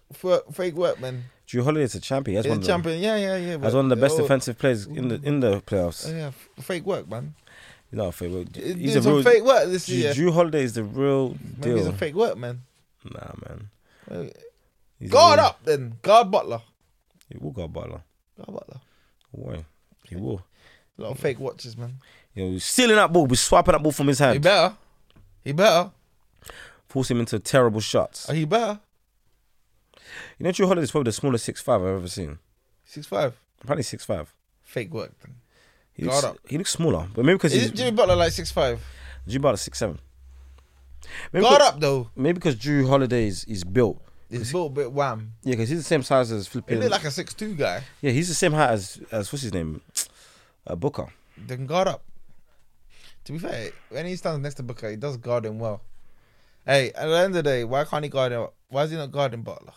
fake work, man. Jrue Holiday's a champion. He's He's one, a of champion. Yeah, yeah, yeah. he's one of the best oh, defensive players in the in the playoffs. Yeah, fake work, man. He's not a fake. work. He's a some real. fake work this year. Jrue Holiday is the real Maybe he's a fake work, man. Nah, man. Uh, He's Guard real- up then. Guard Butler. He will guard Butler. Guard Butler. Why? He will. A lot of fake watches, man. You know, he's stealing that ball, he's swiping that ball from his hand. He better. He better. force him into terrible shots. He better. You know, Jrue Holiday is probably the smallest six five I've ever seen. Six five. Probably six five. Fake work. Then. He looks, Guard up. he looks smaller, but maybe because he's Is Jimmy Butler like six five? Drew Butler six seven. Maybe Guard because, up though. Maybe because Jrue Holiday is, is built. It's built a bit wham. Yeah, because he's the same size as He flipping. look like a six two guy. yeah, he's the same height as as what's his name, uh, Booker. Then guard up. To be fair, when he stands next to Booker, he does guard him well. Hey, at the end of the day, why can't he guard him? Why is he not guarding Butler?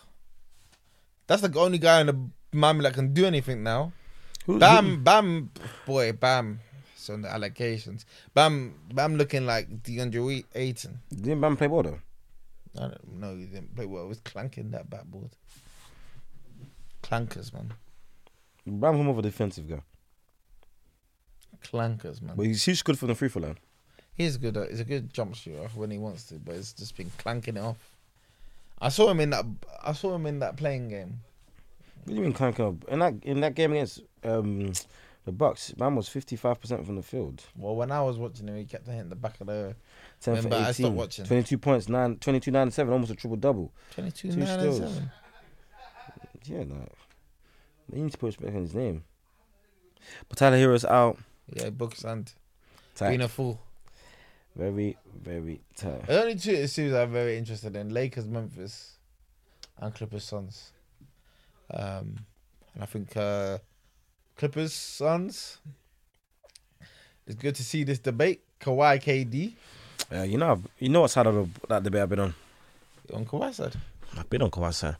That's the only guy in the Miami that can do anything now. Who, Bam, Bam, boy, Bam. So the allegations. Bam, Bam looking like DeAndre Ayton. who, didn't Bam play ball though? I don't know. He didn't play well. He was clanking that backboard. Clankers, man. Bam's more of a defensive guy, Clankers, man. but he's, he's good from the free throw line. He's good. At, he's a good jump shooter when he wants to, but it's just been clanking it off. I saw him in that. I saw him in that playing game. What do you mean clanking up? In that in that game against um, the Bucks, man was fifty five percent from the field. Well, when I was watching him, he kept hitting the back of the 10 Remember, for I stopped watching. 22 points, 9, 22, 9, 7, almost a triple double. 22, Two 9, and 7. Yeah, like, they need to put respect on his name. But Tyler Herro's out. Yeah, books and Tight. being a fool. Very, very tough. The only two series I'm very interested in: Lakers, Memphis, and Clippers, Suns. Um, and I think uh, Clippers, Suns. It's good to see this debate. Kawhi, KD Uh, you know, I've- you know what side of the, that debate I've been on? on Kawhi side. I've been on Kawhi's side.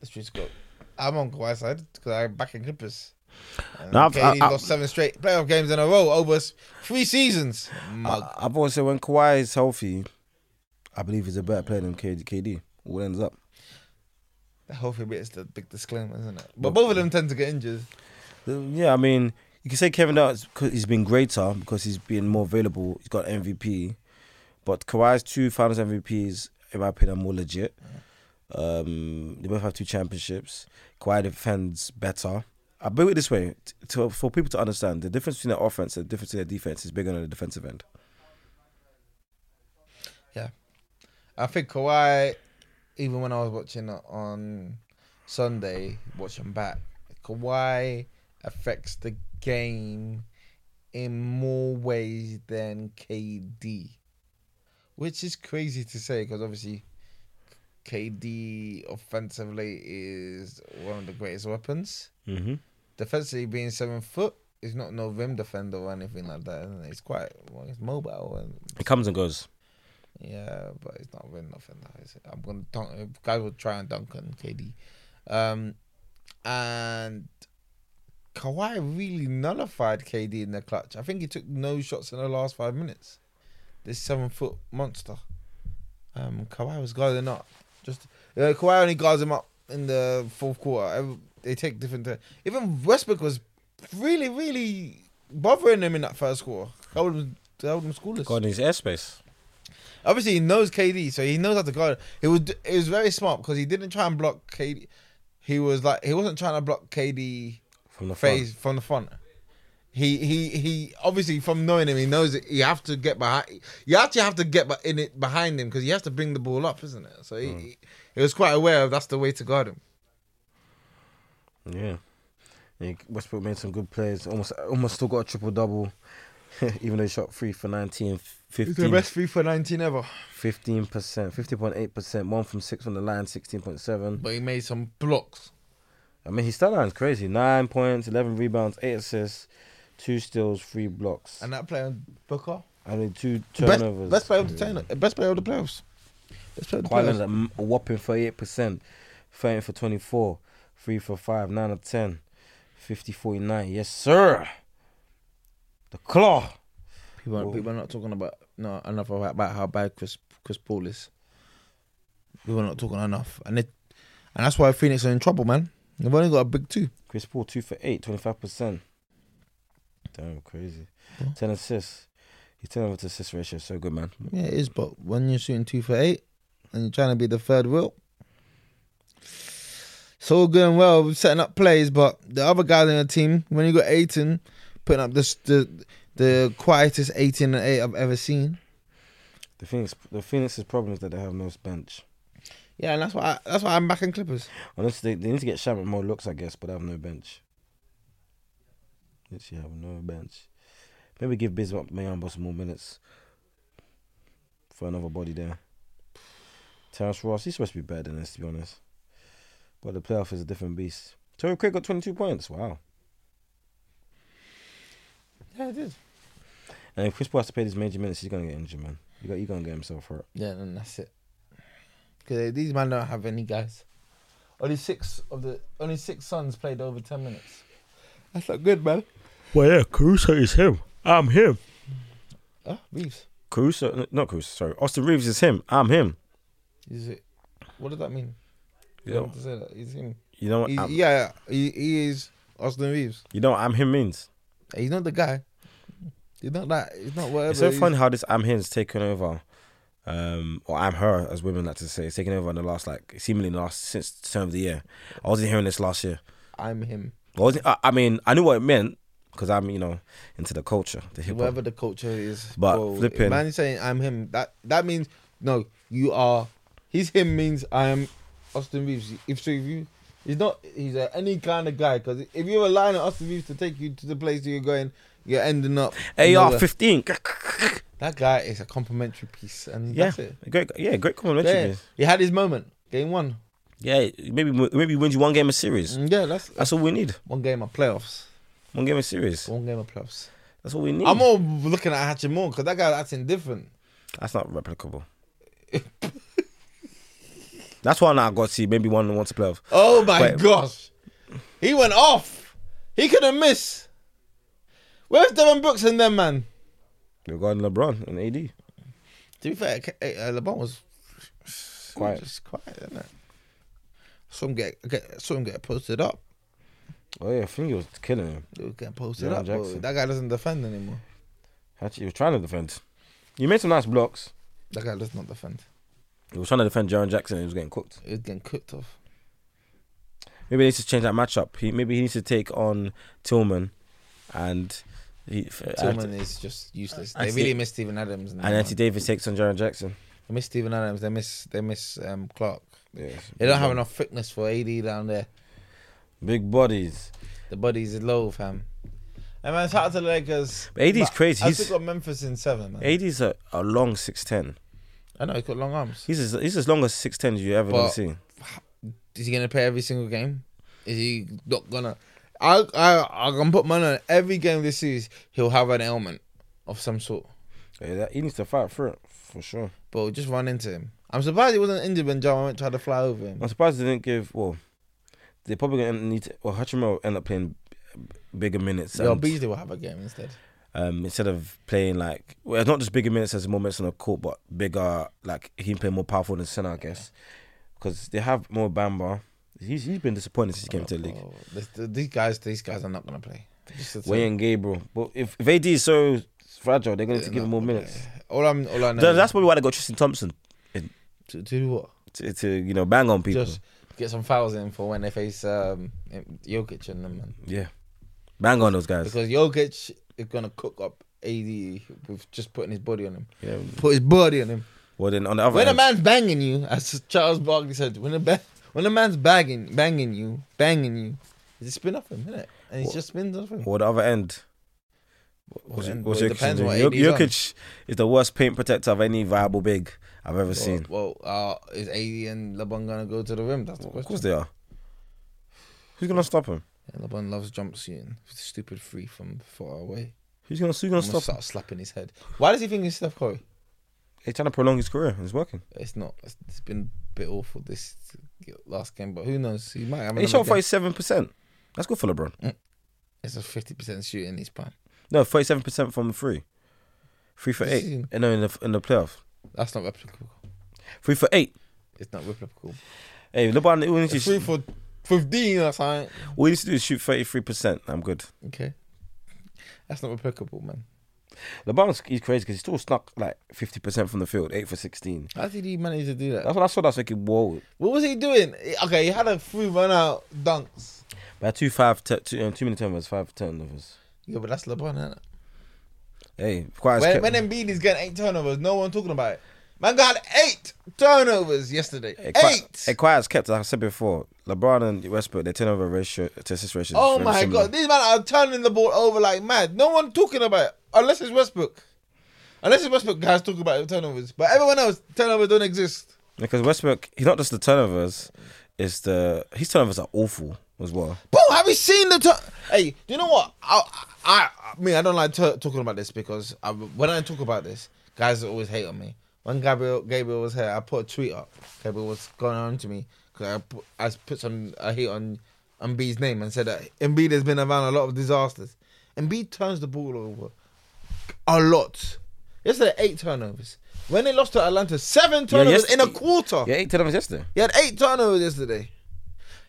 Let's just go. I'm on Kawhi side because I'm back in Clippers. No, I've- I- I- lost seven straight playoff games in a row over three seasons. Mug. I, I've always said when Kawhi is healthy, I believe he's a better player than KD. KD. What ends up? the healthy bit is the big disclaimer, isn't it? But both of them tend to get injured. Uh, Yeah, I mean, you can say Kevin Durant he's been greater because he's been more available. He's got MVP, but Kawhi's two Finals MVPs, in my opinion, are more legit. Um, they both have two championships. Kawhi defends better. I put it this way: to, for people to understand, the difference between their offense and the difference between their defense is bigger than the defensive end. Yeah, I think Kawhi, even when I was watching on Sunday, watching back, Kawhi affects the game in more ways than KD, which is crazy to say because obviously KD offensively is one of the greatest weapons. Mm-hmm. Defensively, being seven foot, he's not no rim defender or anything like that. Isn't it? He's quite well, he's mobile and It comes and goes. yeah, but it's not nothing. That is it. I'm gonna dunk. Guys will try and dunk on KD, um, and Kawhi really nullified KD in the clutch. I think he took no shots in the last five minutes. This seven foot monster. Um, Kawhi was guarding up. Just uh, Kawhi only guards him up in the fourth quarter. Every- They take different. ti- Even Westbrook was really, really bothering him in that first quarter. Held him, held him scoreless. God, his airspace. Obviously, he knows KD, so he knows how to guard. It was it was very smart because he didn't try and block KD. He was like he wasn't trying to block KD From the front. from the front. He he he obviously from knowing him, he knows that you have to get behind. You actually have to get in it behind him because he has to bring the ball up, isn't it? So he, mm. he, he was quite aware of that's the way to guard him. Yeah. Yeah, Westbrook made some good plays. Almost, almost still got a triple double. Even though he shot three for 19, He's the best three for 19 ever. 15%, 50.8%, one from six from the line, 16.7. But he made some blocks. I mean, his stat line's crazy. Nine points, 11 rebounds, eight assists, two steals, three blocks. And that player, Booker. I mean, two turnovers. best player of the turn- Best player of the playoffs. Best player of the Kawhi playoffs. Leonard, a m- a whopping 38%, 30 for 24, 3 for 5, 9 of 10, 50 49. Yes, sir. The claw. People, are, people are not talking about no enough about, about how bad Chris Chris Paul is. People are not talking enough, and it, and that's why Phoenix are in trouble, man. They've only got a big two. Chris Paul, 2 for 8, 25%. Damn, crazy. Yeah. 10 assists. His turnover to assist ratio is so good, man. Yeah, it is, but when you're shooting two for eight and you're trying to be the third wheel, it's all good and well setting up plays, but the other guys in the team, when you got Ayton putting up this the the quietest 18 and 8 I've ever seen. The Phoenix, the Phoenix's problem is that they have no bench. Yeah, and that's why I, that's why I'm backing Clippers. Honestly, they, they need to get Shamrock more looks, I guess, but they have no bench. Literally have no bench. Maybe give Bismack Biyombo some more minutes for another body there. Terrence Ross, he's supposed to be better than this, to be honest. But the playoff is a different beast. Torrey Craig got 22 points. Wow. Yeah, it did. And if Chris Paul has to play these major minutes, he's going to get injured, man. You got, you going to get himself hurt. Yeah, and that's it. Because these men don't have any guys. Only six of the only six Suns played over ten minutes. That's not good, man. Well, yeah, Caruso is him. I'm him. Oh, Reaves. Caruso, not Caruso, sorry. Austin Reaves is him. I'm him. Is it? What does that mean? You know, have to say that. He's him. you know what? He, I'm- yeah, he, he is Austin Reaves. you know what I'm him means? He's not the guy. He's not that. He's not whatever. It's so funny how this I'm him's taken over, um, or I'm her as women like to say, it's taken over in the last like seemingly in the last since the turn of the year. I wasn't hearing this last year. I'm him. I wasn't. I, I mean, I knew what it meant because I'm you know into the culture, the hip. Whatever the culture is. But bro, flipping- Man is saying I'm him. That that means no. You are. He's him means I am Austin Reaves. If so, if you. He's not. He's a, any kind of guy. Because if you're relying on Austin Reaves to take you to the place you're going, you're ending up. AR fifteen. That guy is a complimentary piece, and Yeah, that's it. great. Yeah, great complimentary. Yeah, piece. he had his moment. Game one. Yeah, maybe maybe wins you one game of series. Mm, Yeah, that's, That's all we need. one game of playoffs. One game of series. One game of playoffs. That's all we need. I'm all looking at Hachimura because that guy's acting different. That's not replicable. That's why now I got to see maybe one wants to play off. Oh my Wait. gosh. He went off. He couldn't miss. Where's Dillon Brooks and them, man? Regarding LeBron and AD. To be fair, uh, LeBron was Quiet. Just quiet, isn't it? Saw him get, get saw him get posted up. Oh yeah, I think he was killing him. He was getting posted Jaren up. That guy doesn't defend anymore. Actually, he was trying to defend. You made some nice blocks. That guy does not defend. He was trying to defend Jaren Jackson. and He was getting cooked. He was getting cooked off. Maybe he needs to change that matchup. He maybe he needs to take on Tillman, and he Tillman is just useless. They see- really miss Steven Adams. and Anthony Davis takes on Jaren Jackson. They miss Steven Adams. They miss they miss um, Clark. Yeah, They don't have enough thickness for AD down there. big bodies. The bodies is low, fam. And man, shout out to the Lakers. But AD's But crazy. I He's still got Memphis in seven, man. AD's a, a long six ten. I know he's got long arms. He's as, he's as long as six ten as you ever But- gonna see. Is he gonna play every single game? Is he not gonna? I I I can put money on every game this series. He'll have an ailment of some sort. Yeah, that, he needs to fight for it for sure. But just run into him. I'm surprised he wasn't injured when John went tried to fly over him. I'm surprised they didn't give. Well, they're probably gonna need. To, well, Hachimura will end up playing bigger minutes. Yo, and- Beasley will have a game instead. Um, instead of playing like well, it's not just bigger minutes as more minutes on the court, but bigger like he can play more powerful than center, I guess, because they have more Bamba. He's he's been disappointed since he came to the league. Oh, this- these guys, these guys are not gonna play. To Wenyen Gabriel, but if, if AD is so fragile, they're going to they're give him more minutes. All I'm, all I know. That's probably why they got Tristan Thompson to, to do what? to, to you know bang on people. Just get some fouls in for when they face um, Jokic and them, man. yeah, bang on those guys. Because Jokic is gonna cook up AD with just putting his body on him. yeah. Put his body on him. Well, then on the other When a man's banging you, as Charles Barkley said, when a ba- when a man's banging banging you, banging you, it's a spin off him, isn't it? And he just spins off him. or the other end, What's, Well, what's it your depends Jokic what doing? AD 's on. Jokic is the worst paint protector of any viable big I've ever Well, seen. well uh, is AD and LeBron gonna go to the rim? That's the question. Of course they are. Who's gonna stop him? LeBron loves jump shooting. Stupid free from far away. Who's gonna, who's gonna I'm gonna stop start slapping his head. Why does he think he's Steph Curry? He's trying to prolong his career. It's working. It's not. It's, it's been a bit awful this last game, but who knows? He might have. He shot forty-seven percent. That's good for LeBron. It's a fifty percent shooting in his prime. No, forty-seven percent from the three. Three for This eight. Uh, No, in the in the playoff. That's not replicable. Three for eight. It's not replicable. Hey, LeBron, all needs It's three for fifteen or something. all he needs to do is shoot thirty-three percent. I'm good. Okay, that's not replicable, man. LeBron's he's crazy because he still snuck like fifty percent from the field, eight for sixteen. How did he manage to do that? That's what I saw. That's thinking, whoa. What was he doing? Okay, he had a free run out dunks. But two five, t- two, um, too many turnovers, five turnovers. Yeah, but that's LeBron, isn't it? Hey, quite as When, kept- when Embiid is getting eight turnovers, no one talking about it. Man got eight turnovers yesterday. Hey, quite, eight. Quiet as kept. Like I said before, LeBron and Westbrook, their turnover ratio, to assist ratio. oh my similar. god, these men are turning the ball over like mad. No one talking about it unless it's Westbrook. Unless it's Westbrook guys talking about turnovers, but everyone else turnovers don't exist. Because Westbrook, he's not just the turnovers, it's the his turnovers are awful as well. Bro, have you seen the? Tur- hey, do you know what? I, I, I mean, I don't like t- talking about this because I, when I talk about this, guys always hate on me. When Gabriel Gabriel was here, I put a tweet up. Gabriel was going on to me because I put, I put some I hate on Embiid's name and said that Embiid has been around a lot of disasters. Embiid turns the ball over a lot. Yesterday, eight turnovers. When they lost to Atlanta, seven turnovers yes- in a quarter. Yeah, eight turnovers yesterday. He had eight turnovers yesterday.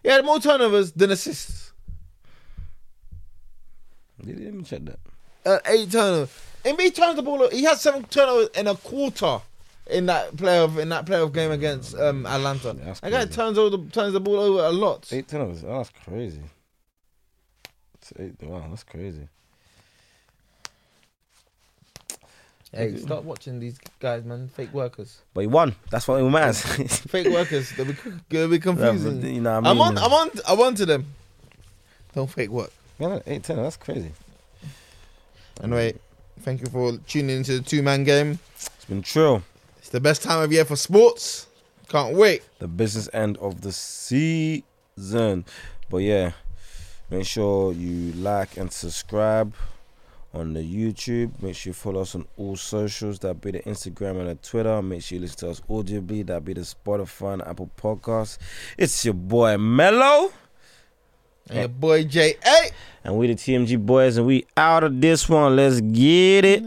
He had more turnovers than assists. Did you even check that? Uh, eight turnovers. Embiid turns the ball. over- He had seven turnovers in a quarter in that playoff in that playoff game against um, Atlanta. That's that guy crazy. turns over the, turns the ball over a lot. Eight turnovers. Oh, that's crazy. It's eight, wow, that's crazy. Hey, start watching these guys, man. Fake workers. But he won. That's what it matters. Fake workers. They'll be, they'll be Yeah, confusing. but, you know what I I'm on. I'm on. I'm on to them. Don't fake work. Yeah, eight ten. That's crazy. Anyway, thank you for tuning into the two man game. It's been true. The best time of year for sports. Can't wait. the business end of the season. But yeah, make sure you like and subscribe on the YouTube. Make sure you follow us on all socials. That be the Instagram and the Twitter. Make sure you listen to us audibly. That be the Spotify and Apple Podcasts. It's your boy Melo. And your boy J A. And we the TMG boys and we out of this one. Let's get it.